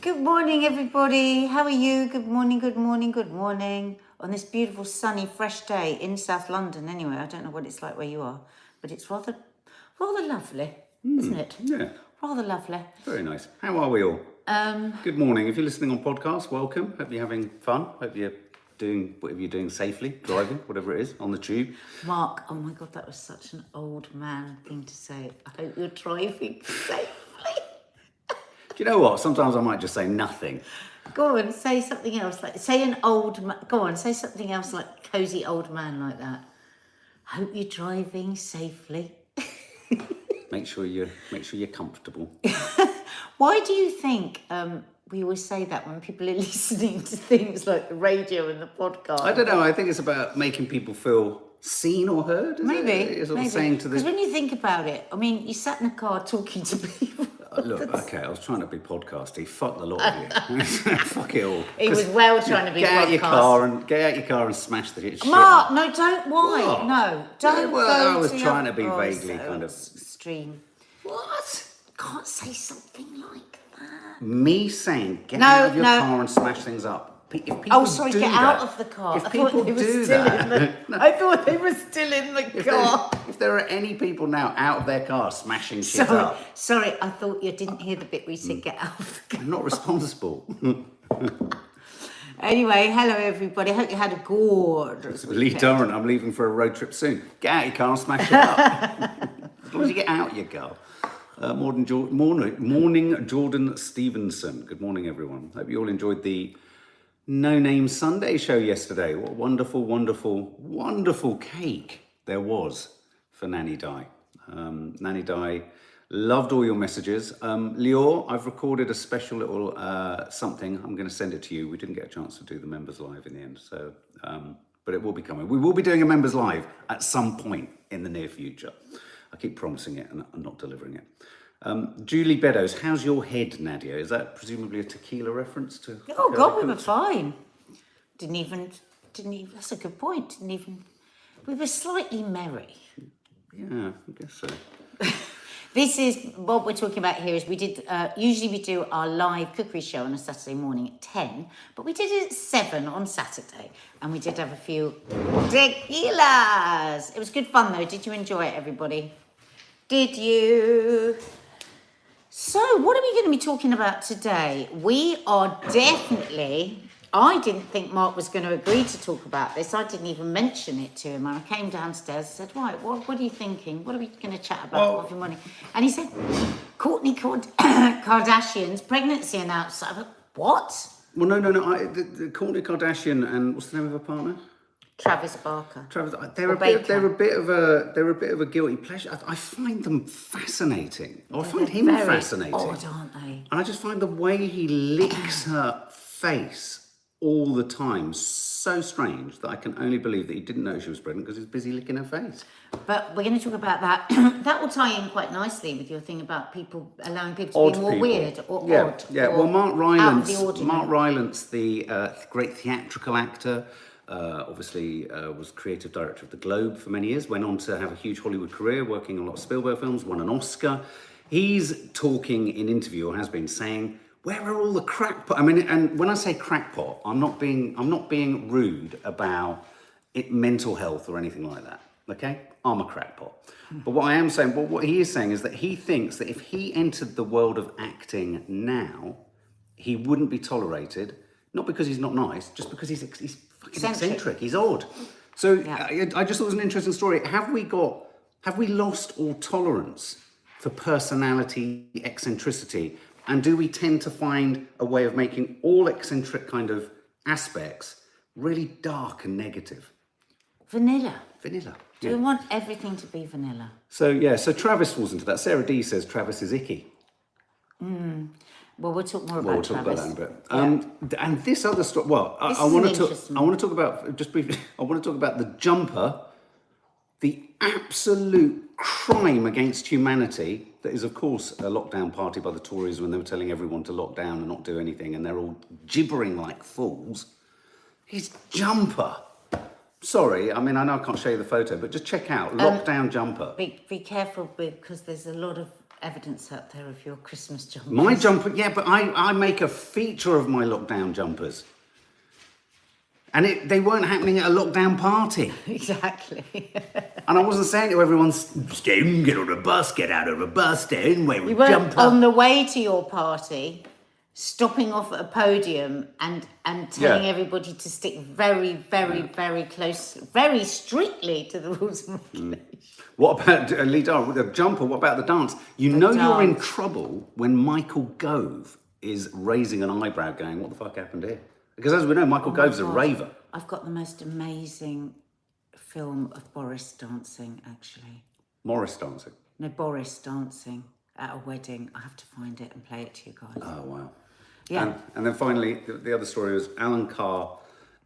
Good morning, everybody. How are you? Good morning, good morning, good morning. On this beautiful, sunny, fresh day in South London, anyway. I don't know what it's like where you are, but it's rather, rather lovely, isn't it? Yeah, Rather lovely. very nice. How are we all? Um, Good morning. If you're listening on podcast, welcome. Hope you're having fun. Hope you're doing whatever you're doing safely, driving, whatever it is, on the tube. Mark, oh my God, that was such an old man thing to say. I hope you're driving safely. Do you know what? Sometimes I might just say nothing. Go on, say something else. Like say an old. Ma- go on, say something else like cozy old man like that. Hope you're driving safely. Make sure you're make sure you're comfortable. Why do you think um, we always say that when people are listening to things like the radio and the podcast? I don't know. I think it's about making people feel seen or heard. is it? Maybe. It's sort of maybe. saying to Because when you think about it, I mean, you sat in a car talking to people. Look. Okay, I was trying to be podcasty. Fuck the lot of you. Fuck it all. He was well trying to be Get out your podcast. car and get out your car and smash the shit. Mark, no, don't. Why? What? No, don't. Yeah, well, go I was to trying your- to be oh, vaguely so kind of- extreme. What? Can't say something like that. Me saying get No, out of your no. car and smash things up. If people Oh, sorry, get that, out of the car. If I people thought they were do still that, in the. No, I thought they were still in the if, car. if there are any people now out of their car smashing shit Sorry, up, sorry, I thought you didn't hear the bit where you said get out of the car. I'm not responsible. Anyway, hello everybody. I hope you had a gorgeous Lee. Durrant, I'm leaving for a road trip soon. Get out of your car smash it up. as long as you get out your car. Uh, morning, jo- morning, morning, Jordan Stevenson. Good morning, everyone. Hope you all enjoyed the No Name Sunday show yesterday. What wonderful, wonderful, wonderful cake there was for Nanny Di. Um, Nanny Di loved all your messages. Um, Lior, I've recorded a special little uh, something. I'm going to send it to you. We didn't get a chance to do the members live in the end, so um, but it will be coming. We will be doing a members live at some point in the near future. I keep promising it and I'm not delivering it. Um, Julie Beddoes, how's your head, Nadia? Is that presumably a tequila reference to? Oh God, we were fine. Didn't even, didn't even. That's a good point. Didn't even. We were slightly merry. Yeah, I guess so. This is what we're talking about here. Is we did uh, usually we do our live cookery show on a Saturday morning at ten, but we did it at seven on Saturday, and we did have a few tequilas. It was good fun though. Did you enjoy it, everybody? Did you? So, what are we going to be talking about today? We are definitely. I didn't think Mark was going to agree to talk about this. I didn't even mention it to him. And I came downstairs and said, Right, what, what are you thinking? What are we going to chat about Well- with your money? And he said, Kourtney Kard- Kardashian's pregnancy announced. I went, What? Well, no, no, no. I, the, the Kourtney Kardashian and what's the name of her partner? Travis Barker. Travis, uh, they're Or a bit, they're a bit of a, they're a bit of a guilty pleasure. I, I find them fascinating. Or I find him fascinating. Odd, aren't they? And I just find the way he licks her face all the time so strange that I can only believe that he didn't know she was pregnant because he's busy licking her face. But we're going to talk about that. that will tie in quite nicely with your thing about people allowing people to Odd be more people. weird or yeah, odd. Yeah, or well, Mark out of the Rylance. Mark Rylance, the uh, great theatrical actor, uh, obviously uh, was creative director of the Globe for many years. Went on to have a huge Hollywood career, working on a lot of Spielberg films. Won an Oscar. He's talking in interview, or has been saying, "Where are all the crackpot?" I mean, and when I say crackpot, I'm not being I'm not being rude about it, mental health or anything like that. Okay, I'm a crackpot. But what I am saying, what, what he is saying is that he thinks that if he entered the world of acting now, he wouldn't be tolerated, not because he's not nice, just because he's, he's fucking Eccentric. eccentric. He's odd. So Yeah. Uh, I, I just thought it was an interesting story. Have we got, have we lost all tolerance for personality, eccentricity? And do we tend to find a way of making all eccentric kind of aspects really dark and negative? Vanilla. Vanilla. Do Yeah. we want everything to be vanilla? So yeah, so Travis falls into that. Sarah D says Travis is icky. Hmm. Well, we'll talk more Well, about we'll talk Travis. about that in a bit. Um, and this other story. Well, I, I want to talk. I want to talk about just briefly. I want to talk about the jumper, the absolute crime against humanity that is, of course, a lockdown party by the Tories when they were telling everyone to lock down and not do anything, and they're all gibbering like fools. His jumper. Sorry, I mean I know I can't show you the photo, but just check out Um, lockdown jumper. Be, be careful because there's a lot of evidence out there of your Christmas jumper. My jumper, yeah, but I, I make a feature of my lockdown jumpers. And it, they weren't happening at a lockdown party. exactly. And I wasn't saying to everyone, Stone, get on a bus, get out of a bus, Stone, wear You weren't jumper. on the way to your party, stopping off at a podium and and telling Yeah. everybody to stick very, very, very close, very strictly to the rules of modulation. What about uh, Lee Dara, with the jumper? What about the dance? You know you're in trouble when Michael Gove is raising an eyebrow, going, "What the fuck happened here?" Because as we know, Michael Gove's a Oh raver. I've got the most amazing film of Boris dancing, actually. Morris dancing. No, Boris dancing at a wedding. I have to find it and play it to you guys. Oh wow. Yeah. And, and then finally, the, the other story was Alan Carr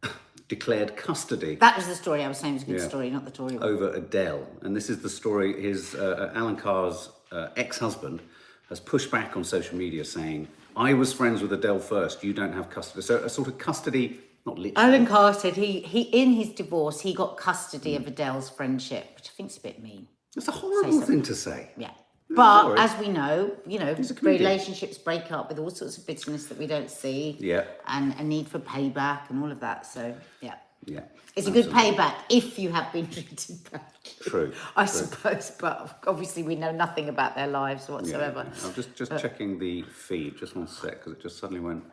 declared custody that was the story I was saying was a good Yeah. story, not the story. over Adele. And this is the story. His uh, Alan Carr's uh, ex-husband has pushed back on social media, saying, "I was friends with Adele first. You don't have custody." So a sort of custody, not literally. Alan Carr said he, he in his divorce he got custody Mm. of Adele's friendship, which I think is a bit mean. It's a horrible thing to say. Yeah. But sorry. as we know, you know, relationships break up with all sorts of bitterness that we don't see. Yeah. And a need for payback and all of that. So yeah. Yeah. It's a good payback if you have been treated badly. True, I true. suppose, but obviously we know nothing about their lives whatsoever. yeah. I'm just just checking the feed. Just one sec, because it just suddenly went.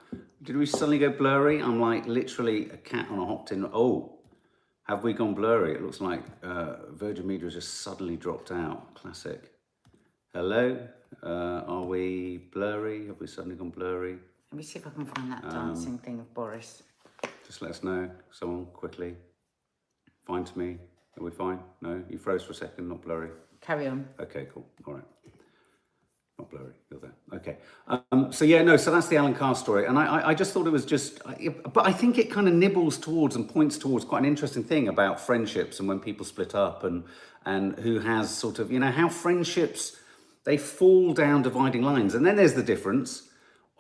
Did we suddenly go blurry? I'm like literally a cat on a hop tin. Oh, have we gone blurry? It looks like uh, Virgin Media has just suddenly dropped out. Classic. Hello, uh, are we blurry? Have we suddenly gone blurry? Let me see if I can find Um, that dancing thing of Boris. Just let us know. Someone quickly. Fine to me. Are we fine? No, you froze for a second. Not blurry. Carry on. Okay, cool. All right. Not blurry. You're there. Okay. Um, so yeah, no. So that's the Alan Carr story, and I, I, I just thought it was just, I- but I think it kind of nibbles towards and points towards quite an interesting thing about friendships and when people split up and and who has sort of you know how friendships they fall down dividing lines, and then there's the difference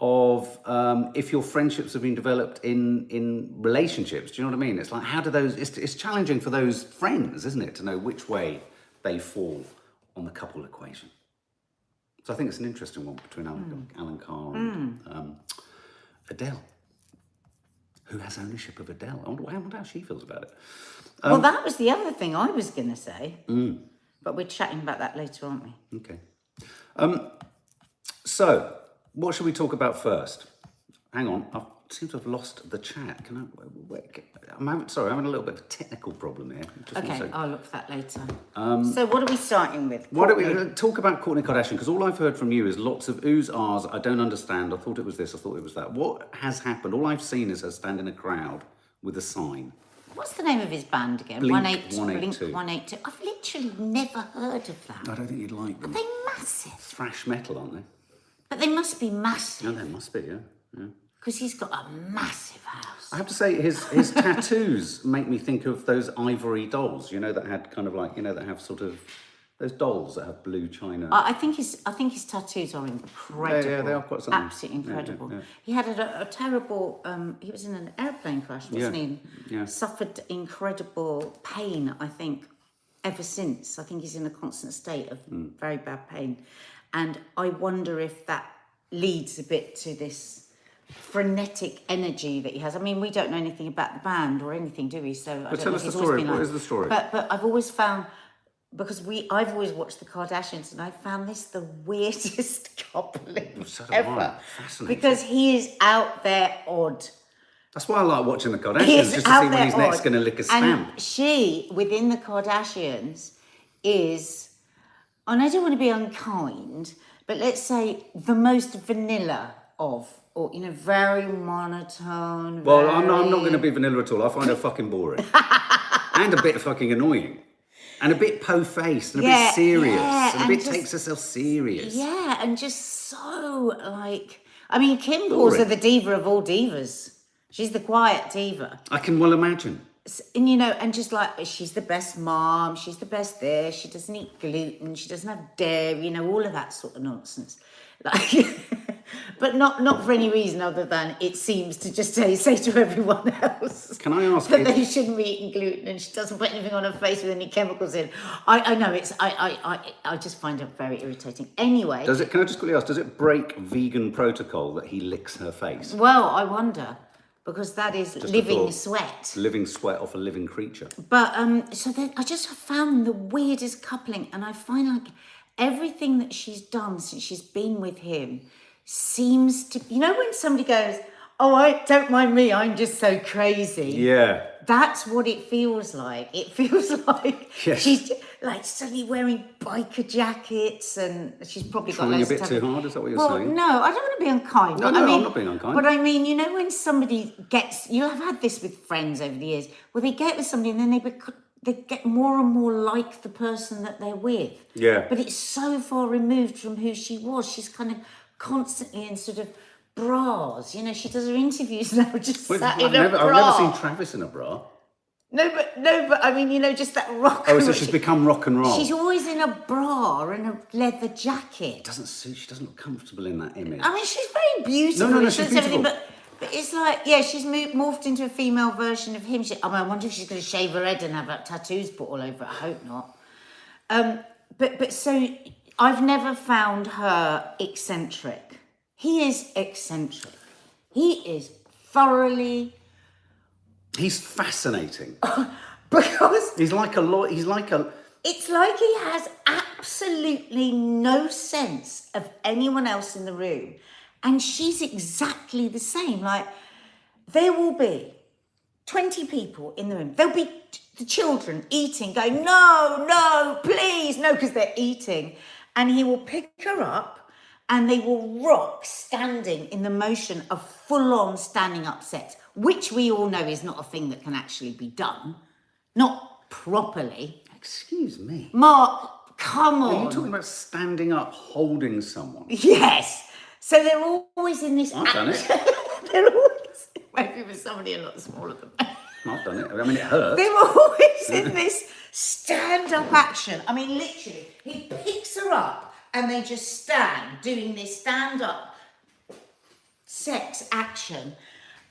of um, if your friendships have been developed in in relationships. Do you know what I mean? It's like how do those? It's, it's challenging for those friends, isn't it, to know which way they fall on the couple equation. So I think it's an interesting one between Alan, Alan Carr and um, Adele, who has ownership of Adele. I wonder, I wonder how she feels about it. Um, well, that was the other thing I was going to say. But we're chatting about that later, aren't we? Okay. Um, so, what should we talk about first? Hang on, I seem to have lost the chat. Can I? Where, I'm having, sorry, I'm having a little bit of a technical problem here. Just Okay. I'll look for that later. so, what are we starting with? Why don't we uh, talk about Kourtney Kardashian? Because all I've heard from you is lots of oohs, ahs. I don't understand. I thought it was this. I thought it was that. What has happened? All I've seen is her stand in a crowd with a sign. What's the name of his band again? Blink 182. 182. Blink 182. I've literally never heard of that. I don't think you'd like them. They're massive. Thrash metal, aren't they? But they must be massive. No, they must be. Yeah. yeah. because he's got a massive house. I have to say, his his tattoos make me think of those ivory dolls. You know that had kind of like you know that have sort of those dolls that have blue china. I I think his I think his tattoos are incredible. Yeah, they are quite something. Absolutely Yeah, yeah, incredible. yeah. He had a, a terrible. Um, he was in an airplane crash, wasn't Yeah, he? yeah. Suffered incredible pain. I think ever since. I think he's in a constant state of Hmm. very bad pain, and I wonder if that leads a bit to this frenetic energy that he has. I mean, we don't know anything about the band or anything, do we? So I don't tell know us if the always story. been What like- is the story? But but I've always found because we I've always watched the Kardashians and I found this the weirdest coupling So ever Fascinating. because he is out there odd. That's why I like watching the Kardashians, just to see when he's next going to lick a stamp. And she within the Kardashians is, and I don't want to be unkind, but let's say the most vanilla of, or you know, very monotone. Well, I'm not, I'm not going to be vanilla at all. I find her fucking boring. and a bit fucking annoying. And a bit po-faced and a Yeah, bit serious. yeah, and a and bit just- takes herself serious. Yeah, and just so like I mean, Kim calls her the diva of all divas. She's the quiet diva. I can well imagine. And you know, and just like she's the best mom, she's the best there. she doesn't eat gluten, she doesn't have dairy, you know, all of that sort of nonsense. Like, but not not for any reason other than it seems to just say say to everyone else Can I ask that if- they shouldn't be eating gluten and she doesn't put anything on her face with any chemicals in. I, I know it's I, I, I, I just find it very irritating. Anyway, Does it? Can I just quickly ask? Does it break vegan protocol that he licks her face? well, I wonder because that is a living sweat. Living sweat off a living creature. But um, so then I just found the weirdest coupling, and I find like everything that she's done since she's been with him seems to. You know, when somebody goes, "Oh, I don't mind me, I'm just so crazy." Yeah. That's what it feels like. It feels like Yes. she's like suddenly wearing biker jackets, and she's probably got Trying a loads bit too hard, is that what you're well, saying? no, I don't want to be unkind. No, but no, I I'm mean, not being unkind. But I mean, you know, when somebody gets, you have had this with friends over the years, where they get with somebody and then they bec- they get more and more like the person that they're with. Yeah. But it's so far removed from who she was. She's kind of constantly in sort of bras. You know, she does her interviews now just Well, sat I've, in a bra. I've never seen Travis in a bra. No, but no, but I mean, you know, just that rock. Oh, so she's become rock and roll. She's always in a bra and a leather jacket. doesn't suit. She doesn't look comfortable in that image. I mean, she's very beautiful. No, no, no, she's beautiful. But, but it's like, yeah, she's moved, morphed into a female version of him. She, I, mean, I wonder if she's going to shave her head and have like, tattoos put all over it. I hope not. Um, but but so I've never found her eccentric. He is eccentric. He is thoroughly He's fascinating. because He's like a law. He's like a. It's like he has absolutely no sense of anyone else in the room. And she's exactly the same. Like, there will be 20 people in the room. There'll be t- the children eating, going, no, no, please, no, because they're eating. And he will pick her up and they will rock standing in the motion of full on standing up sets, which we all know is not a thing that can actually be done, not properly. Excuse me. Mark, come Are on. you talking about standing up, holding someone? Yes. So they're always in this. I've done it. they're always maybe with somebody a lot smaller than me. I've done it. I mean, it hurts. They're always in this stand-up action. I mean, literally, he picks her up and they just stand doing this stand-up sex action,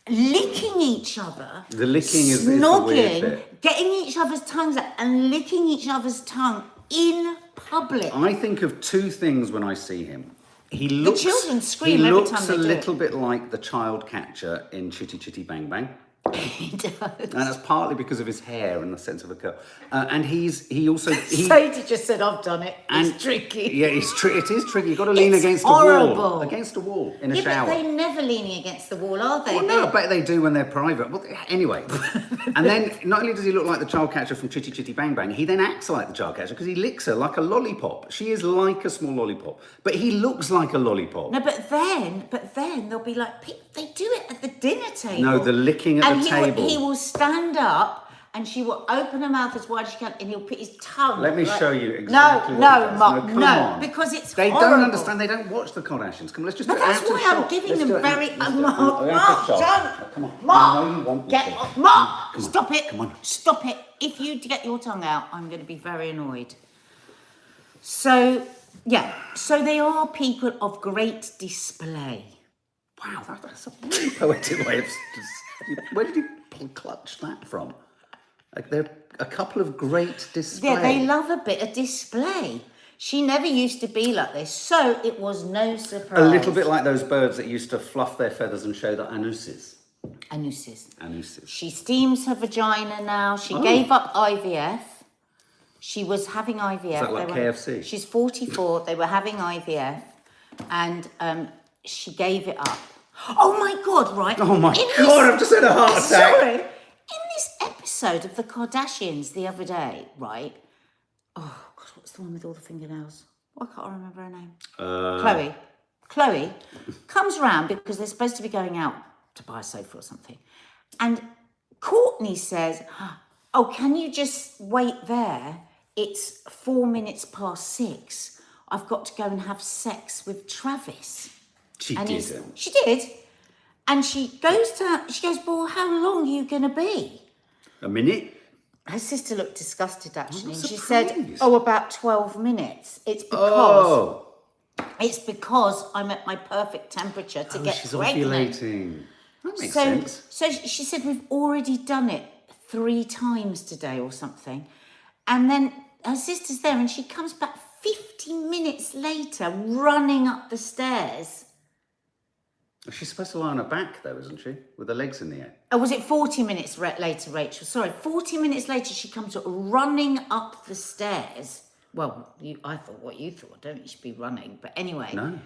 licking each other. The licking is- is the weird snogging, bit. getting each other's tongues out, and licking each other's tongue in public. I think of two things when I see him. He looks. children scream He every looks time a they do it. little bit like the child catcher in Chitty Chitty Bang Bang. he does. And that's partly because of his hair and the sense of a curl. Uh, and he's he also he, Sadie just said, I've done it. and it's tricky. Yeah, it's tri- it is tricky. You've got to lean It's against a wall. horrible. Against a wall in a Yeah, shower. but they're never leaning against the wall, are they? Well, no, I They're- bet they do when they're private. Well, anyway, and then not only does he look like the child catcher from Chitty Chitty Bang Bang, he then acts like the child catcher because he licks her like a lollipop. She is like a small lollipop, but he looks like a lollipop. No, but then, but then they'll be like, pe- they do it at the dinner table. No, the licking at and the he table. Will, he will stand up and she will open her mouth as wide as she can and he'll put his tongue. Let me like- show you exactly No, no. Mark, no, on. because it's They horrible. don't understand. They don't watch the Kardashians. Come on, let's just But that's why I'm shot. giving Let's them very. Uh, Mark, Mark, don't. Come on. Mark, get off. Mark, Come on. stop it. Come on. Stop it. If you get your tongue out, I'm going to be very annoyed. So, yeah, so they are people of great display. Wow, that, that's a really poetic way of. Where did you clutch that from? Like they're a couple of great displays. Yeah, they love a bit of display. She never used to be like this, so it was no surprise. a little bit like those birds that used to fluff their feathers and show their anuses. Anuses. Anuses. She steams her vagina now. She Oh. gave up IVF. She was having IVF. that like They were- KFC? She's 44. They were having IVF, and um, she gave it up. Oh my God! Right. Oh my In this- god, I've just had a heart attack. Sorry. In this episode of the Kardashians the other day, right? Oh God, what's the one with all the fingernails? Why can't I remember her name? Uh, Khloe. Khloe comes round because they're supposed to be going out to buy a sofa or something. And Kourtney says, Oh, can you just wait there? It's four minutes past six. I've got to go and have sex with Travis. She And didn't. She did. And she goes to, she goes, Well, how long are you going to be? A minute? Her sister looked disgusted actually. and she said. Oh, about 12 minutes. It's because Oh. It's because I'm at my perfect temperature to Oh, get she's pregnant. ovulating. That makes So, sense. so she she said we've already done it three times today or something, and then her sister's there, and she comes back 50 minutes later, running up the stairs. She's supposed to lie on her back, though, isn't she? With her legs in the air. Oh, was it 40 minutes re- later, Rachel? Sorry, 40 minutes later, she comes running up the stairs. Well, you, I thought what you thought. Don't think you should be running, but anyway. No.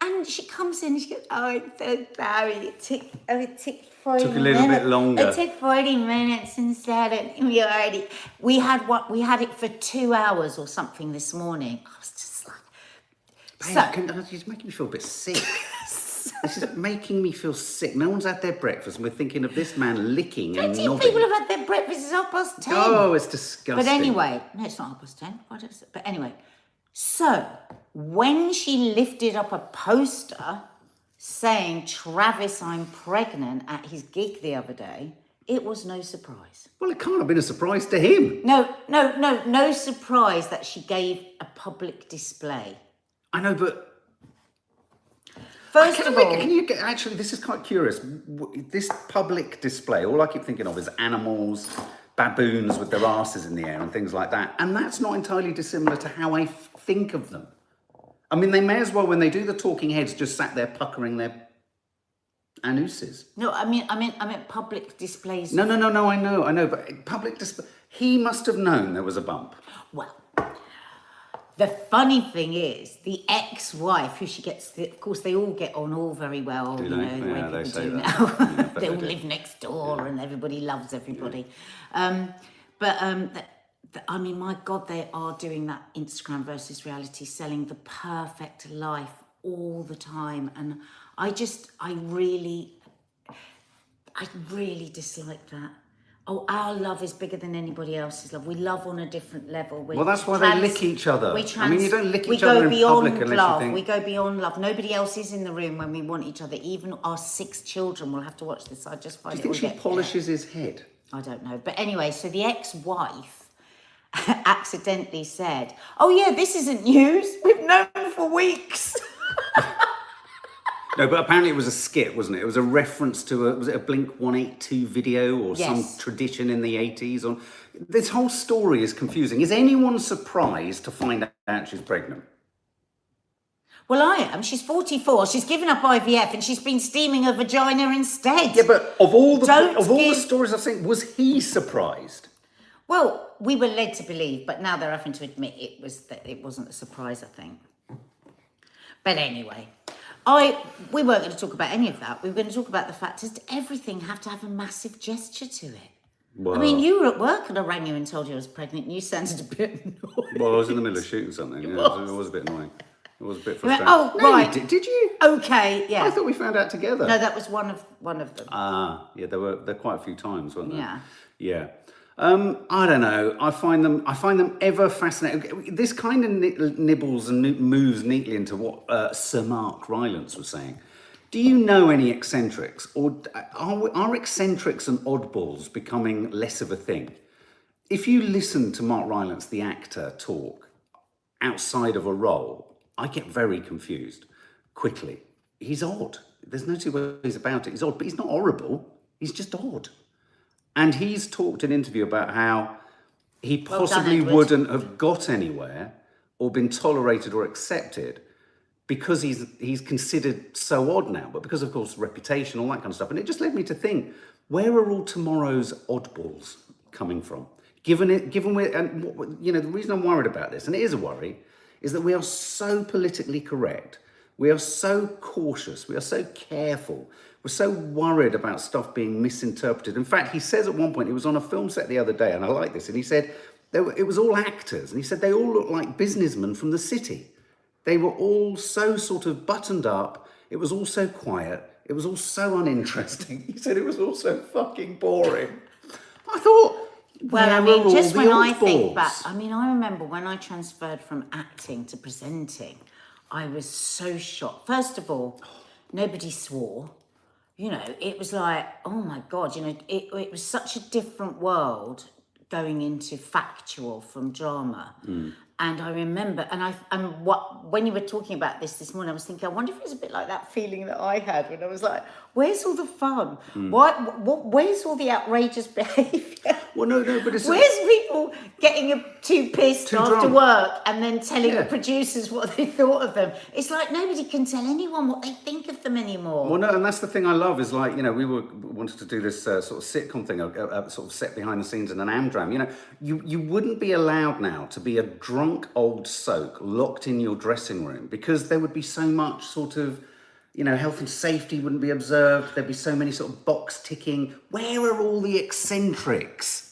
And she comes in and she goes, Oh, I'm so sorry. It took, oh, it took 40 Took a little bit longer. It took 40 minutes instead. And we already, we had what, we had it for two hours or something this morning. I was just like, Babe, So- can, uh, making me feel a bit sick. this is making me feel sick. No one's had their breakfast, and we're thinking of this man licking and plenty of nodding. people have had their breakfast. It's half past 10. Oh, it's disgusting. But anyway, no, it's not half past 10. Why it? But anyway, so when she lifted up a poster saying, Travis, I'm pregnant at his gig the other day, it was no surprise. Well, it can't have been a surprise to him. No, no, no, no surprise that she gave a public display. I know, but First can, of all, can you get? Actually, this is quite curious. This public display, all I keep thinking of is animals, baboons with their asses in the air, and things like that. And that's not entirely dissimilar to how I f- think of them. I mean, they may as well, when they do the talking heads, just sat there puckering their anuses. no, I mean, I mean, I mean, public displays. No, no, no, no. I know, I know. But public display, he must have known there was a bump. Well, the funny thing is, the ex-wife, who she gets, the, of course, they all get on all very well. Do you they? know, the Yeah, way they people do that. now. Yeah, they they all do. live next door, and everybody loves everybody. Um, but um, th- th- I mean, my God, they are doing that Instagram versus reality, selling the perfect life all the time, and I just, I really, I really dislike that. Oh, our love is bigger than anybody else's love. We love on a different level. We're Well, that's why they lick each other. We I mean, you don't lick each other go in beyond public unless you love. think- We go beyond love. Nobody else is in the room when we want each other. Even our six children will have to watch this. I just find Do you think she polishes his head? I don't know. But anyway, so the ex-wife accidentally said, "Oh yeah, this isn't news. We've known for weeks." No, but apparently it was a skit, wasn't it? It was a reference to a was it a Blink One Eight Two video or some tradition in the eighties? On this whole story is confusing. Is anyone surprised to find out she's pregnant? well, I am. She's 44. She's given up IVF and she's been steaming her vagina instead. Yeah, but of all the Don't of all the stories I've seen, was he surprised? Well, we were led to believe, but now they're having to admit it was that it wasn't a surprise. I think. But anyway, I we weren't going to talk about any of that. We were going to talk about the fact does everything have to have a massive gesture to it? Well, I mean, you were at work and I rang you and told you I was pregnant, and you sounded a bit annoyed. well, I was in the middle of shooting something. Yeah, was. It was a bit annoying. It was a bit You went, frustrating. "Oh, No, you right." Did, did you? Okay, yeah. I thought we found out together. no, that was one of one of them. Ah, yeah, there were there quite a few times, weren't there? Yeah. Yeah. Um, I don't know. I find them. I find them ever fascinating. This kind of ni- nibbles and moves neatly into what uh, Sir Mark Rylance was saying. Do you know any eccentrics, or are, are eccentrics and oddballs becoming less of a thing? If you listen to Mark Rylance, the actor, talk outside of a role, I get very confused quickly. He's odd. There's no two ways about it. He's odd, but he's not horrible. He's just odd. And he's talked in an interview about how he done, possibly Edward. wouldn't have got anywhere or been tolerated or accepted because he's he's considered so odd now, but because of course reputation, all that kind of stuff. And it just led me to think, where are all tomorrow's oddballs coming from? Given it, given we and what, you know, the reason I'm worried about this, and it is a worry, is that we are so politically correct. We are so cautious. We are so careful. We're so worried about stuff being misinterpreted. In fact, he says at one point, he was on a film set the other day, and I like this, and he said, were, it was all actors, and he said they all looked like businessmen from the city. They were all so sort of buttoned up. It was all so quiet. It was all so uninteresting. He said it was all so fucking boring. I thought, Well, I mean, just when I think back, I mean, I remember when I transferred from acting to presenting, I was so shocked. First of all, nobody swore. You know, it was like, oh my God, you know, it, it was such a different world going into factual from drama. Mm. And I remember, and I, and what when you were talking about this this morning, I was thinking, I wonder if it's a bit like that feeling that I had when I was like, "Where's all the fun? Hmm. Why? What? Where's all the outrageous behaviour? Well, no, no, but it's Where's people getting a, too pissed Too after drunk. work and then telling Yeah. the producers what they thought of them? It's like nobody can tell anyone what they think of them anymore. Well, no, and that's the thing I love is like you know we were wanted to do this uh, sort of sitcom thing, uh, uh, sort of set behind the scenes in an Amdram. You know, you you wouldn't be allowed now to be a drunk old soak locked in your dressing room because there would be so much sort of. You know, health and safety wouldn't be observed. There'd be so many sort of box ticking. Where are all the eccentrics?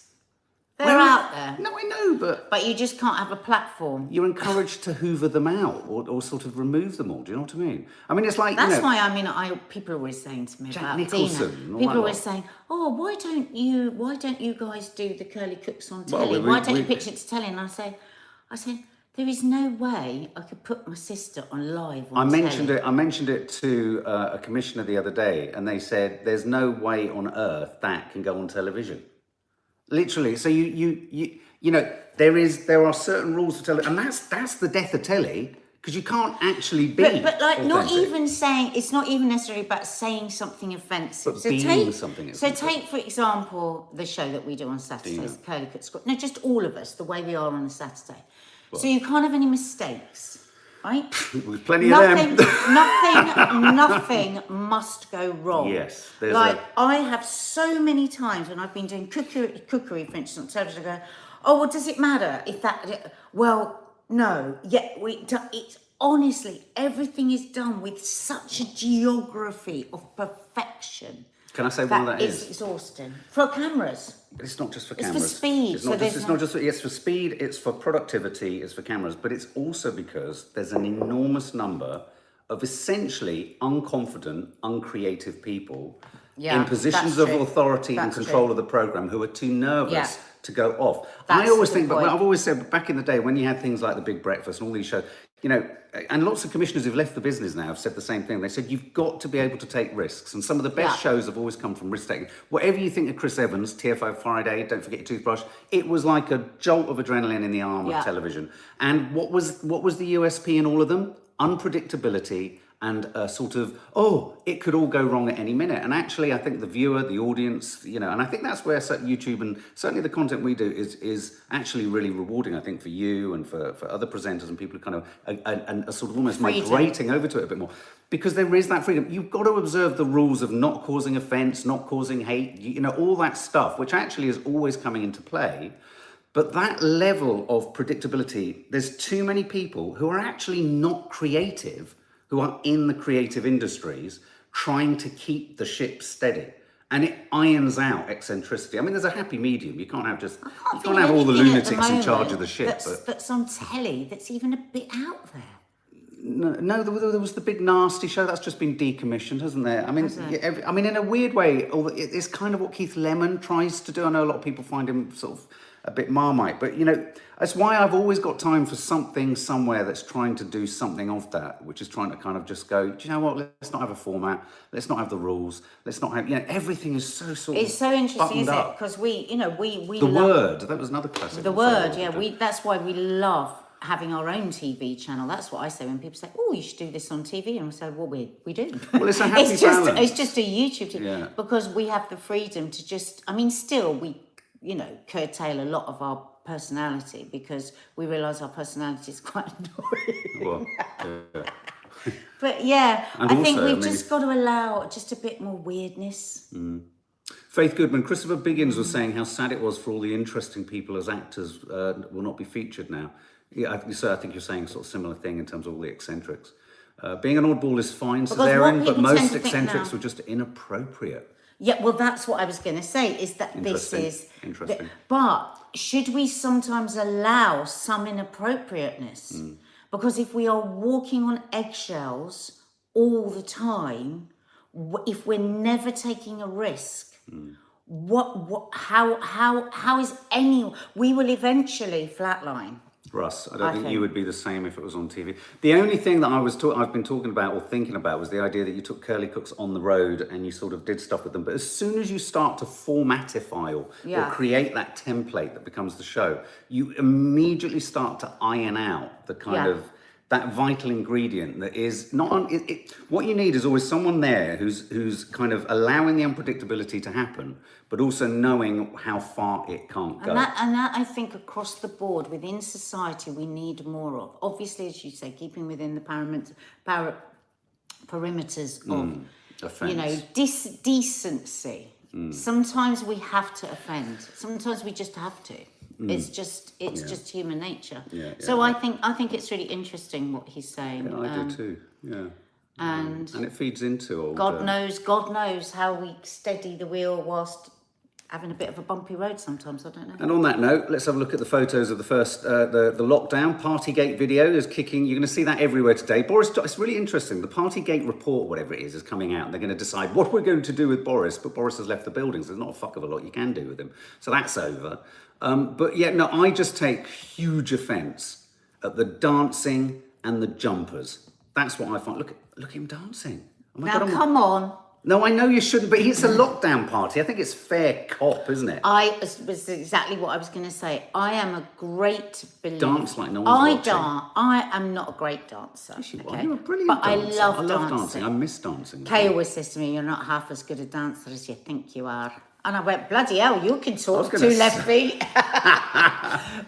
They're Where are- out there, No, I know, but but you just can't have a platform. you're encouraged to hoover them out or, or sort of remove them all. Do you know what I mean? I mean, it's like That's you know, why I mean, I people are always saying to me Jack about Nicholson Dina. People are always lot. saying, "Oh, why don't you? Why don't you guys do the curly cooks on Well, telly? we- why don't you we- pitch it to telly?" And I say, "I said, there is no way I could put my sister on live on I mentioned telly. it. I mentioned it to uh, a commissioner the other day, and they said there's no way on earth that can go on television. Literally. So you you you you know there is there are certain rules for telly, and that's that's the death of telly because you can't actually be. But, but like, not even saying it's not even necessarily about saying something offensive. But so being take, something So take, for example, the show that we do on Saturdays, Curly Cut Squad. No, just all of us, the way we are on a Saturday. So you can't have any mistakes, right? With plenty nothing, of them. nothing, nothing must go wrong. Yes, like a- I have so many times when I've been doing cookery, cookery for instance. I go, oh, well, does it matter if that? Well, no. Yeah, we. It's honestly everything is done with such a geography of perfection. Can I say why that is is? exhausting for cameras. But it's not just for cameras. It's for speed, It's not there's just. It's no- not just. It's for speed. It's for productivity. It's for cameras. But it's also because there's an enormous number of essentially unconfident, uncreative people Yeah, in positions of true. authority and control true. of the program who are too nervous Yeah. to go off. That's I always think, but. I've always said back in the day when you had things like the Big Breakfast and all these shows, you know, and lots of commissioners who've left the business now have said the same thing. They said you've got to be able to take risks, and some of the best Yeah. shows have always come from risk taking. Whatever you think of Chris Evans, TFI Friday, Don't Forget Your Toothbrush, it was like a jolt of adrenaline in the arm Yeah. of television. And what was what was the USP in all of them? Unpredictability and a sort of oh, it could all go wrong at any minute. And actually, I think the viewer, the audience, you know, and I think that's where certain YouTube and certainly the content we do is is actually really rewarding. I think for you and for, for other presenters and people who kind of uh, uh, and are, are, are sort of almost Freedom. migrating over to it a bit more because there is that freedom. You've got to observe the rules of not causing offence, not causing hate, you know, all that stuff, which actually is always coming into play. But that level of predictability, there's too many people who are actually not creative, who are in the creative industries, trying to keep the ship steady. And it irons out eccentricity. I mean, there's a happy medium. You can't have just, you think can't have all the lunatics in charge of the ship. That's, But that's on telly. That's even a bit out there. no, no there, was- there was the Big Narstie show that's just been decommissioned, hasn't there? I mean, every, I mean, in a weird way, it's kind of what Keith Lemon tries to do. I know a lot of people find him sort of a bit marmite, but you know, that's why I've always got time for something somewhere that's trying to do something of that, which is trying to kind of just go, do you know what? Let's not have a format. Let's not have the rules. Let's not have, you know, everything is so sort of It's so interesting, isn't it? Because we, you know, we we The love word that was another classic. the word. Yeah, we. That's why we love having our own TV channel. That's what I say when people say, "Oh, you should do this on TV," and I say, "Well, we we do." Well, it's a happy it's just balance. it's just a YouTube TV Yeah. because we have the freedom to just. I mean, still we, you know, curtail a lot of our personality because we realise our personality is quite annoying. Well, yeah. But yeah, And I think also, I we've mean- just got to allow just a bit more weirdness. Faith Goodman, Christopher Biggins was saying how sad it was for all the interesting people as actors uh, will not be featured now. Yeah, I, so I think you're saying sort of similar thing in terms of all the eccentrics. Uh, being an oddball is fine, what Erin, but most eccentrics were just inappropriate. Yeah, well, that's what I was going to say. Is that this is interesting. but should we sometimes allow some inappropriateness? Hmm. Because if we are walking on eggshells all the time, if we're never taking a risk, Hmm. what what how how how is any we will eventually flatline. Russ. I don't I think, think- you would be the same if it was on TV. The only thing that I was talk- I've been talking about or thinking about was the idea that you took curly cooks on the road and you sort of did stuff with them. But as soon as you start to formatify or, Yeah. or create that template that becomes the show, you immediately start to iron out the kind Yeah. of that vital ingredient that is not on it, it, what you need is always someone there who's who's kind of allowing the unpredictability to happen but also knowing how far it can't go And that, and that, I think, across the board within society, we need more of. Obviously, as you say, keeping within the paramet- para, perimeters of, mm, you know, dis- decency. Mm. Sometimes we have to offend. Sometimes we just have to. It's just, it's just human nature. Yeah, so yeah, I think, I think it's really interesting what he's saying. Yeah, I um, do too. Yeah. and and it feeds into all God the, knows, God knows how we steady the wheel whilst having a bit of a bumpy road. Sometimes I don't know. And on that note, let's have a look at the photos of the first, uh, the, the lockdown. Partygate video is kicking. You're going to see that everywhere today. Boris, it's really interesting. The Partygate report, whatever it is, is coming out. They're going to decide what we're going to do with Boris, but Boris has left the buildings. There's not a fuck of a lot you can do with him. So that's over. Um, but yeah, no, I just take huge offence at the dancing and the jumpers. That's what I find. Look, at- look at him dancing. Oh now, God, come on. No, I know you shouldn't, but it's a lockdown party. I think it's fair cop, isn't it? I was, exactly what I was going to say. I am a great believer. Dance like no one's I watching. dance. I am not a great dancer. Yes, you are. You're a brilliant But dancer. I love, I love dancing. dancing. I miss dancing. Kay always says to me, "You're not half as good a dancer as you think you are." And I went, "Bloody hell, you can talk two gonna left feet."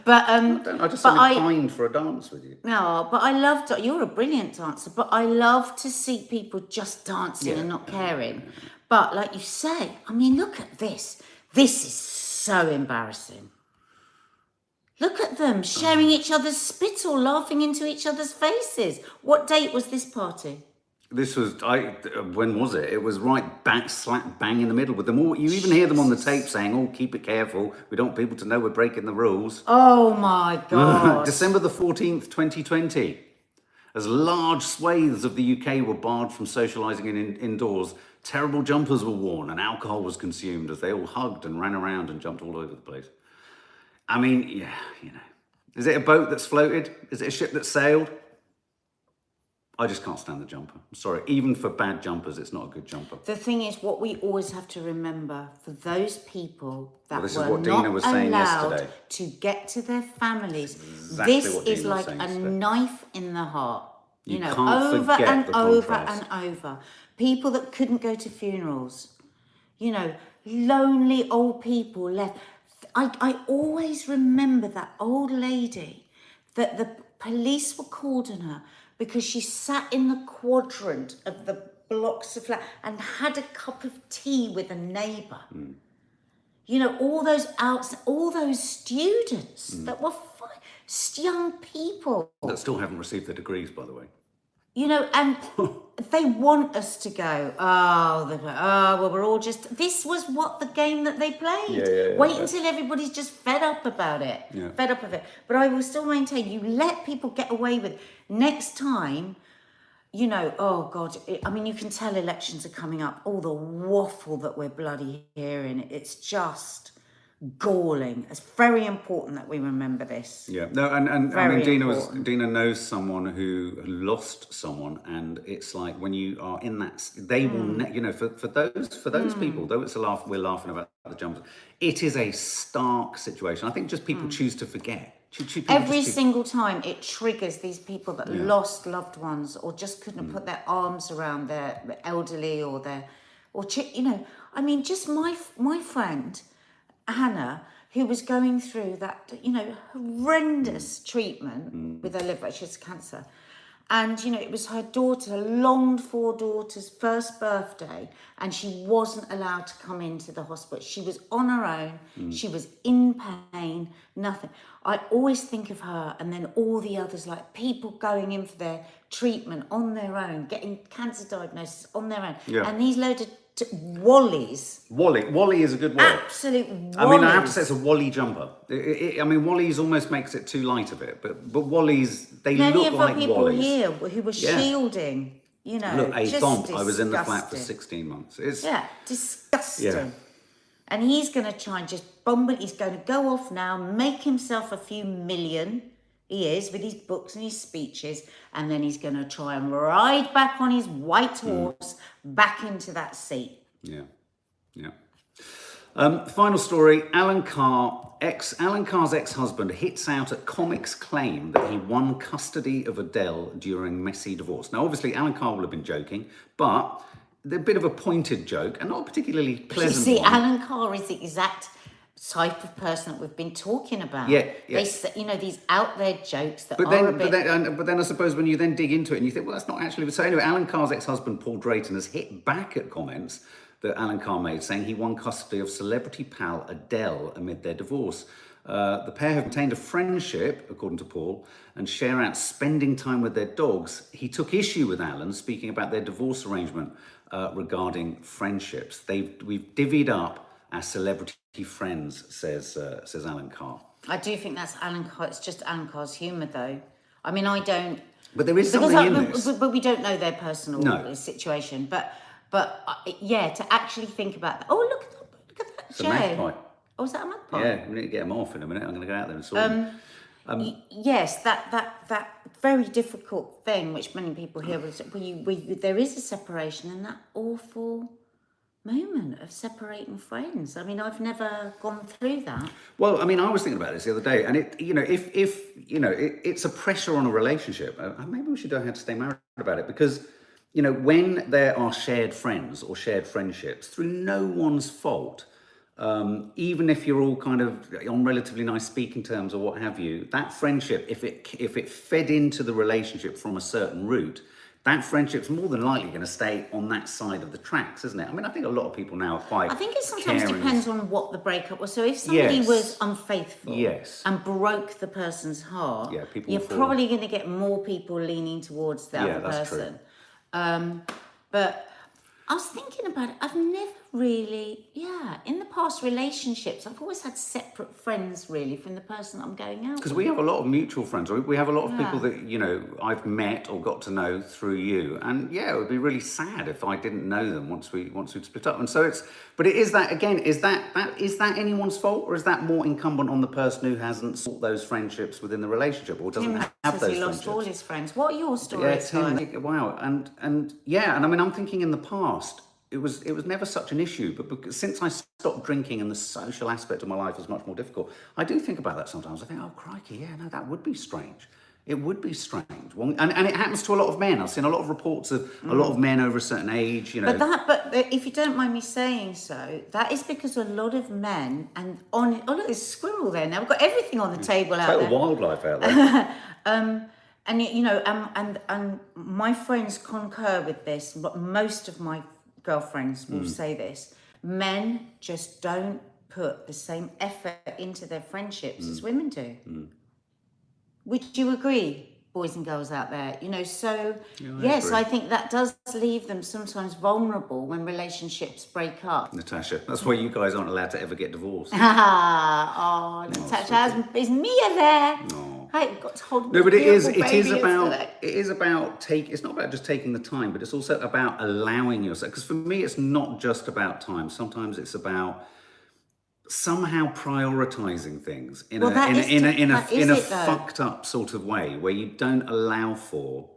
but um, I just but I, pined for a dance with you. No, but I love to, you're a brilliant dancer, but I love to see people just dancing Yeah. and not caring. But like you say, I mean, look at this. This is so embarrassing. Look at them sharing each other's spittle, laughing into each other's faces. What date was this party? This was I. When was it? It was right back slap bang in the middle with them all. You even hear them on the tape saying, "Oh, keep it careful. We don't want people to know we're breaking the rules." Oh my God. December the fourteenth, twenty twenty. As large swathes of the UK were barred from socialising in, in, indoors, terrible jumpers were worn and alcohol was consumed as they all hugged and ran around and jumped all over the place. I mean, yeah, you know. Is it a boat that's floated? Is it a ship that's sailed? I just can't stand the jumper. I'm sorry. Even for bad jumpers, it's not a good jumper. The thing is, what we always have to remember for those people that Well, this is were what Dina not was saying allowed yesterday. to get to their families, exactly this is like a yesterday. knife in the heart. You, You know, over and over and over. People that couldn't go to funerals. You know, lonely old people left. I, I always remember that old lady that the police were called on her because she sat in the quadrant of the blocks of flat and had a cup of tea with a neighbour. You know, all those outs, all those students mm. that were young people That still haven't received their degrees, by the way. You know, and they want us to go, oh, the, oh, well, we're all just, this was what the game that they played. Yeah, yeah, yeah, Wait until everybody's just fed up about it. Fed up of it. But I will still maintain, you let people get away with Next time, you know, oh God, it, I mean, you can tell elections are coming up, all the waffle that we're bloody hearing. It's just galling. It's very important that we remember this. Yeah, no, and, and I mean, Dina was. Dina knows someone who lost someone, and it's like when you are in that, they will, Hmm. ne- you know, for, for those for those people, though it's a laugh, we're laughing about the jumps. It is a stark situation. I think just people choose to forget. Choo- choo- people. Every single time it triggers these people that lost loved ones or just couldn't Mm. put their arms around their elderly or their or you know I mean just my my friend Hannah who was going through that you know horrendous Mm. treatment with her liver she has cancer and you know it was her daughter longed for daughter's first birthday and she wasn't allowed to come into the hospital she was on her own Mm. she was in pain nothing i always think of her and then all the others like people going in for their treatment on their own getting cancer diagnosis on their own Yeah. and these load of t- wallies Wally. Wally is a good word. absolute wallies. I mean, I have to say it's a Wally jumper. It, it, I mean, Wally's almost makes it too light of it, but but Wally's they many look of our like people Wally's. here who were Yeah. shielding you know Look, a just thump. I was in the flat for disgusting. 16 months. It's Yeah, disgusting. Yeah. And he's going to try and just bomb it. He's going to go off now, make himself a few million. He is with his books and his speeches, and then he's going to try and ride back on his white horse back into that seat. Yeah, yeah. Um, final story: Alan Carr, ex Alan Carr's ex-husband, hits out at Comics' claim that he won custody of Adele during messy divorce. Now, obviously, Alan Carr will have been joking, but they're a bit of a pointed joke and not a particularly You pleasant see, one. Alan Carr is the exact type of person that we've been talking about. Yeah, yeah. They, you know, these out there jokes that But are a then, bit. but then, but then I suppose when you then dig into it and you think, well, that's not actually. So anyway, Alan Carr's ex-husband Paul Drayton has hit back at comments that Alan Carr made, saying he won custody of celebrity pal Adele amid their divorce. Uh, the pair have maintained a friendship, according to Paul, and share out spending time with their dogs. He took issue with Alan speaking about their divorce arrangement uh, regarding friendships. They've we've divvied up as celebrity friends, says uh, says Alan Carr. I do think that's Alan Carr. It's just Alan Carr's humour, though. I mean, I don't. But there is something I- in but, this. But, we don't know their personal No. situation. But but uh, yeah, to actually think about that. Oh, look at that! Look at that It's a chair. magpie. Oh, is that a magpie? Yeah, we need to get him off in a minute. I'm going to go out there and sort Um, him. Y- yes, that that that very difficult thing, which many people hear, was where you, where you, there is a separation, and that awful moment of separating friends. I mean, I've never gone through that. Well, I mean, I was thinking about this the other day, and it, you know, if if you know, it, it's a pressure on a relationship. Uh, maybe we should how to stay married about it because, you know, when there are shared friends or shared friendships through no one's fault, um, even if you're all kind of on relatively nice speaking terms or what have you, that friendship, if it if it fed into the relationship from a certain route. That friendship's more than likely going to stay on that side of the tracks, isn't it? I mean, I think a lot of people now are quite. I think it sometimes caring. depends on what the breakup was. So if somebody Yes. was unfaithful Yes. and broke the person's heart, Yeah, people you're fall. probably going to get more people leaning towards the Yeah, other that's true. person. Um, but I was thinking about it. I've never really, yeah, in the past relationships, I've always had separate friends really from the person I'm going out Because we have a lot of mutual friends. We- We have a lot of people that you know I've met or got to know through you, and yeah, it would be really sad if I didn't know them once we once we'd split up. And so it's, but it is that again. Is that that is that anyone's fault, or is that more incumbent on the person who hasn't sought those friendships within the relationship, or doesn't Tim have those he lost all his friends. What are your Yeah, stories? Tim. guys? Wow, and and yeah, and I mean, I'm thinking in the past, it was it was never such an issue, but because, since I stopped drinking and the social aspect of my life was much more difficult, I do think about that sometimes. I think, oh crikey, yeah, no, that would be strange. It would be strange, Well, and and it happens to a lot of men. I've seen a lot of reports of a lot of men over a certain age. You know, But that, but if you don't mind me saying so, that is because a lot of men and on. Oh look, there's squirrel there now. We've got everything on the table out total there. wildlife out there. and you know, um, and and my friends concur with this. But most of my girlfriends will say this: men just don't put the same effort into their friendships as women do. Would you agree, boys and girls out there? You know, so yes, agree. I think that does leave them sometimes vulnerable when relationships break up. Natasha, that's why you guys aren't allowed to ever get divorced. Ah, oh, Natasha, is Mia there? No. Hey, we've got to hold. No, but it is. It is about. yesterday. It is about take. It's not about just taking the time, but it's also about allowing yourself. Because for me, it's not just about time. Sometimes it's about somehow prioritizing things in Well, a in a in a in a, in a it, fucked up sort of way where you don't allow for.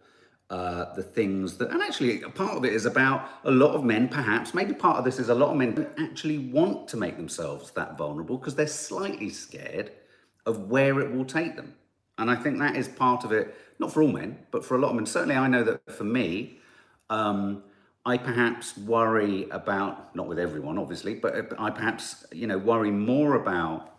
Uh, the things that, and actually, a part of it is about a lot of men, perhaps, maybe part of this is a lot of men actually want to make themselves that vulnerable because they're slightly scared of where it will take them. And I think that is part of it, not for all men, but for a lot of men. Certainly, I know that for me, um, I perhaps worry about, not with everyone, obviously, but I perhaps, you know, worry more about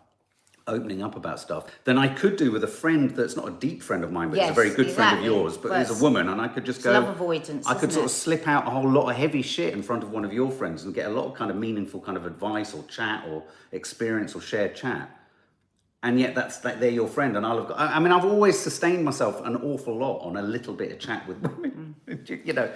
opening up about stuff than I could do with a friend that's not a deep friend of mine, but is a very good friend of yours, but Well, is a woman, and I could just go. love avoidance, I could sort it? of slip out a whole lot of heavy shit in front of one of your friends and get a lot of kind of meaningful kind of advice or chat or experience or shared chat. And yet that's like they're your friend, and I'll have got. I I mean, I've always sustained myself an awful lot on a little bit of chat with women. Mm. you know.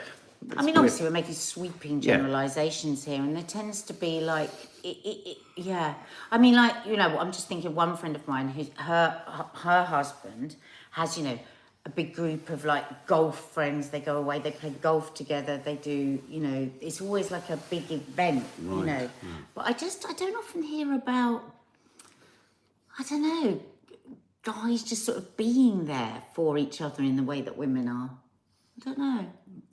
I mean, weird. obviously, we're making sweeping Yeah. generalizations here, and there tends to be like, it, it, it, yeah. I mean, like you know, I'm just thinking. One friend of mine, who's her her- husband has, you know, a big group of like golf friends. They go away, they play golf together. They do, you know, it's always like a big event, you Right, know. Hmm. But I just I don't often hear about. I don't know guys just sort of being there for each other in the way that women are. I don't know.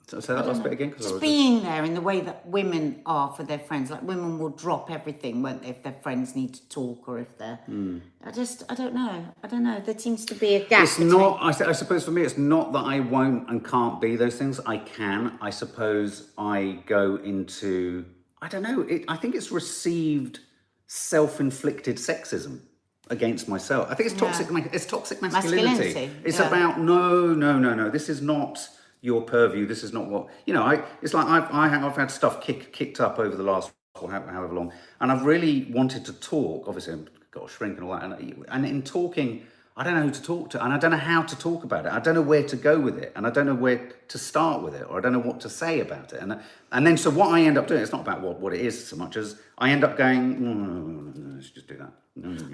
So say that last bit again. I Just being there in the way that women are for their friends. Like women will drop everything, won't they, if their friends need to talk or if they're. Hmm. I just, I don't know. I don't know. There seems to be a gap. It's between- not. I suppose for me, it's not that I won't and can't be those things. I can. I suppose I go into. I don't know. It, I think it's received self-inflicted sexism against myself. I think it's toxic. ma- It's toxic masculinity. Masculinity, It's yeah. about no, no, no, no. This is not your purview. This is not what you know. I. It's like I've I have, I've had stuff kick, kicked up over the last however long, and I've really wanted to talk. Obviously, I've got a shrink and all that, and, and in talking. I don't know who to talk to, and I don't know how to talk about it. I don't know where to go with it, and I don't know where to start with it, or I don't know what to say about it. And and then so what I end up doing, it's not about what, what it is so much as I end up going, mm, no, no, no, no, no, let's just do that.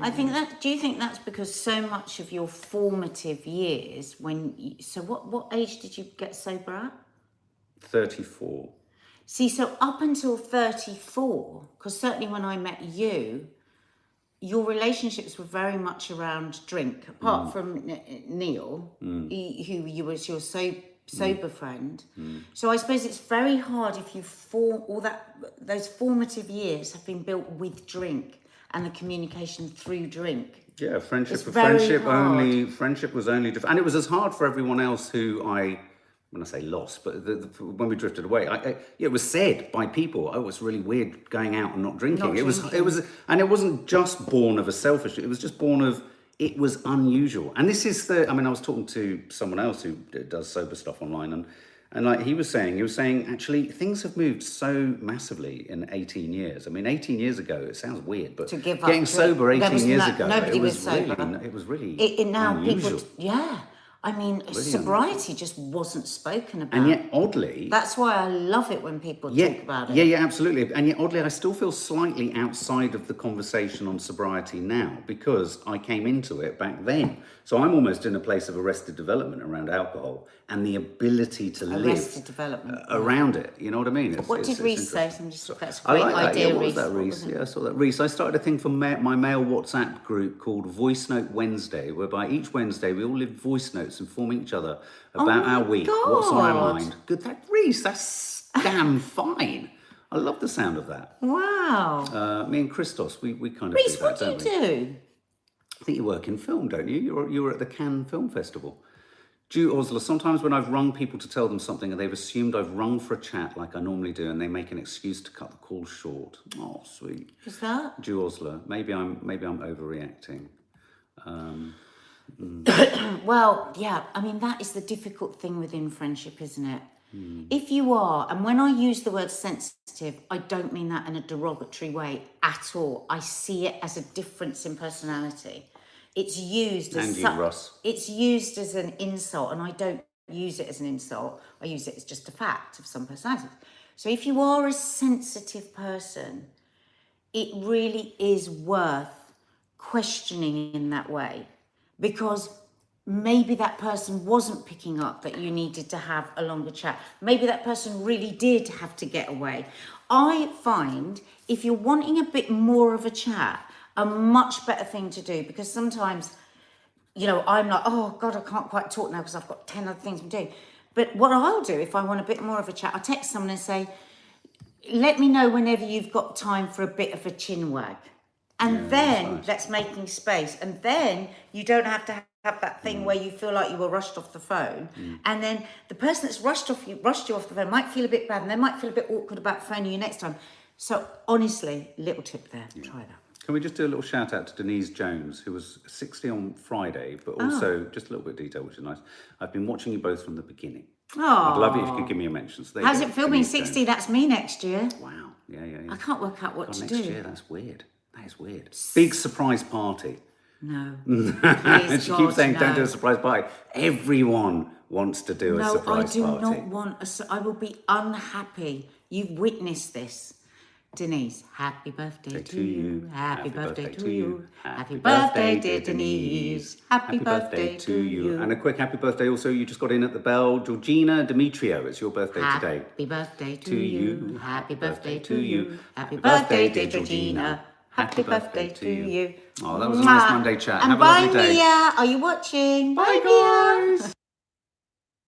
I think that. Do you think that's because so much of your formative years, when you, so what what age did you get sober at? Thirty-four. See, so up until thirty four, because certainly when I met you, your relationships were very much around drink. Apart mm. from N- Neil, mm. he- who you was your so mm. sober friend. So I suppose it's very hard if you form all that those formative years have been built with drink and the communication through drink. Yeah, friendship. Friendship hard. only. Friendship was only, def- and it was as hard for everyone else who I, when I say lost, but the, the, when we drifted away, I, I, it was said by people, "Oh, it's really weird going out and not drinking." Not it was. drinking. It was, and it wasn't just born of a selfish. It was just born of. It was unusual, and this is the. I mean, I was talking to someone else who does sober stuff online, and and like he was saying, he was saying actually things have moved so massively in 18 years. I mean, 18 years ago, it sounds weird, but To give up getting sober 18 years no- ago, nobody it was was, sober. really, it was really It, it now unusual. people, yeah. I mean, sobriety just wasn't spoken about. and yet, oddly, That's why I love it when people yeah, talk about it. yeah, yeah, absolutely. And yet, oddly, I still feel slightly outside of the conversation on sobriety now because I came into it back then. So I'm almost in a place of arrested development around alcohol and the ability to Arrested live development. uh, around it. You know what I mean? It's- What it's- did it's Reese say? I'm just, that's a I great like that. idea, yeah, what was Reese. that, Reese? Yeah, I saw that. Reese, I started a thing for ma- my male WhatsApp group called Voice Note Wednesday, whereby each Wednesday we all leave voice notes informing each other about Oh our week, what's on our mind. Good, that Reese, that's damn fine. I love the sound of that. Wow. Uh, me and Christos, we, we kind of Reese, do what that, do you we? do? I think you work in film, don't you? You're, you were at the Cannes Film Festival. Jew Osler, sometimes when I've rung people to tell them something and they've assumed I've rung for a chat like I normally do and they make an excuse to cut the call short. Oh, sweet. Is that? Jew Osler, maybe I'm, maybe I'm overreacting. Well, yeah, I mean, that is the difficult thing within friendship, isn't it? Hmm. If you are, and when I use the word sensitive, I don't mean that in a derogatory way at all. I see it as a difference in personality. It's used as su- it's used as an insult, and I don't use it as an insult. I use it as just a fact of some personalities. So if you are a sensitive person, it really is worth questioning in that way because maybe that person wasn't picking up that you needed to have a longer chat. Maybe that person really did have to get away. I find if you're wanting a bit more of a chat, a much better thing to do because sometimes you know, I'm like, oh God, I can't quite talk now because I've got 10 other things I'm doing. But what I'll do if I want a bit more of a chat, I'll text someone and say, let me know whenever you've got time for a bit of a chin wag. And then that's making space. And then you don't have to have that thing mm. where you feel like you were rushed off the phone. Mm. And then the person that's rushed off you rushed you off the phone might feel a bit bad and they might feel a bit awkward about phoning you next time. So honestly, little tip there. Try that. Can we just do a little shout out to Denise Jones, who was 60 on Friday, but Oh. also just a little bit of detail, which is nice. I've been watching you both from the beginning. Oh, I'd love it if you could give me a mention. So how's it feel being Denise Jones. 60? That's me next year. Wow. Yeah, yeah, yeah. I can't work out what God, to next do. year, that's weird. That is weird. Big surprise party. No. and she keeps saying, don't no. do a surprise party. Everyone wants to do a surprise party. No, I surprise do party. not want a. su- I will be unhappy. You've witnessed this. Denise, happy birthday to you. Happy birthday to you. Happy birthday, dear Denise. Happy birthday to you. And a quick happy birthday also, you just got in at the bell. Georgina Demetrio, it's your birthday today. Happy birthday to you. Happy birthday to you. Happy birthday, dear Georgina. Happy, birthday, to you. Oh, that was a nice Monday chat. And Have a bye, lovely day. Mia. Are you watching? Bye, Mia. guys.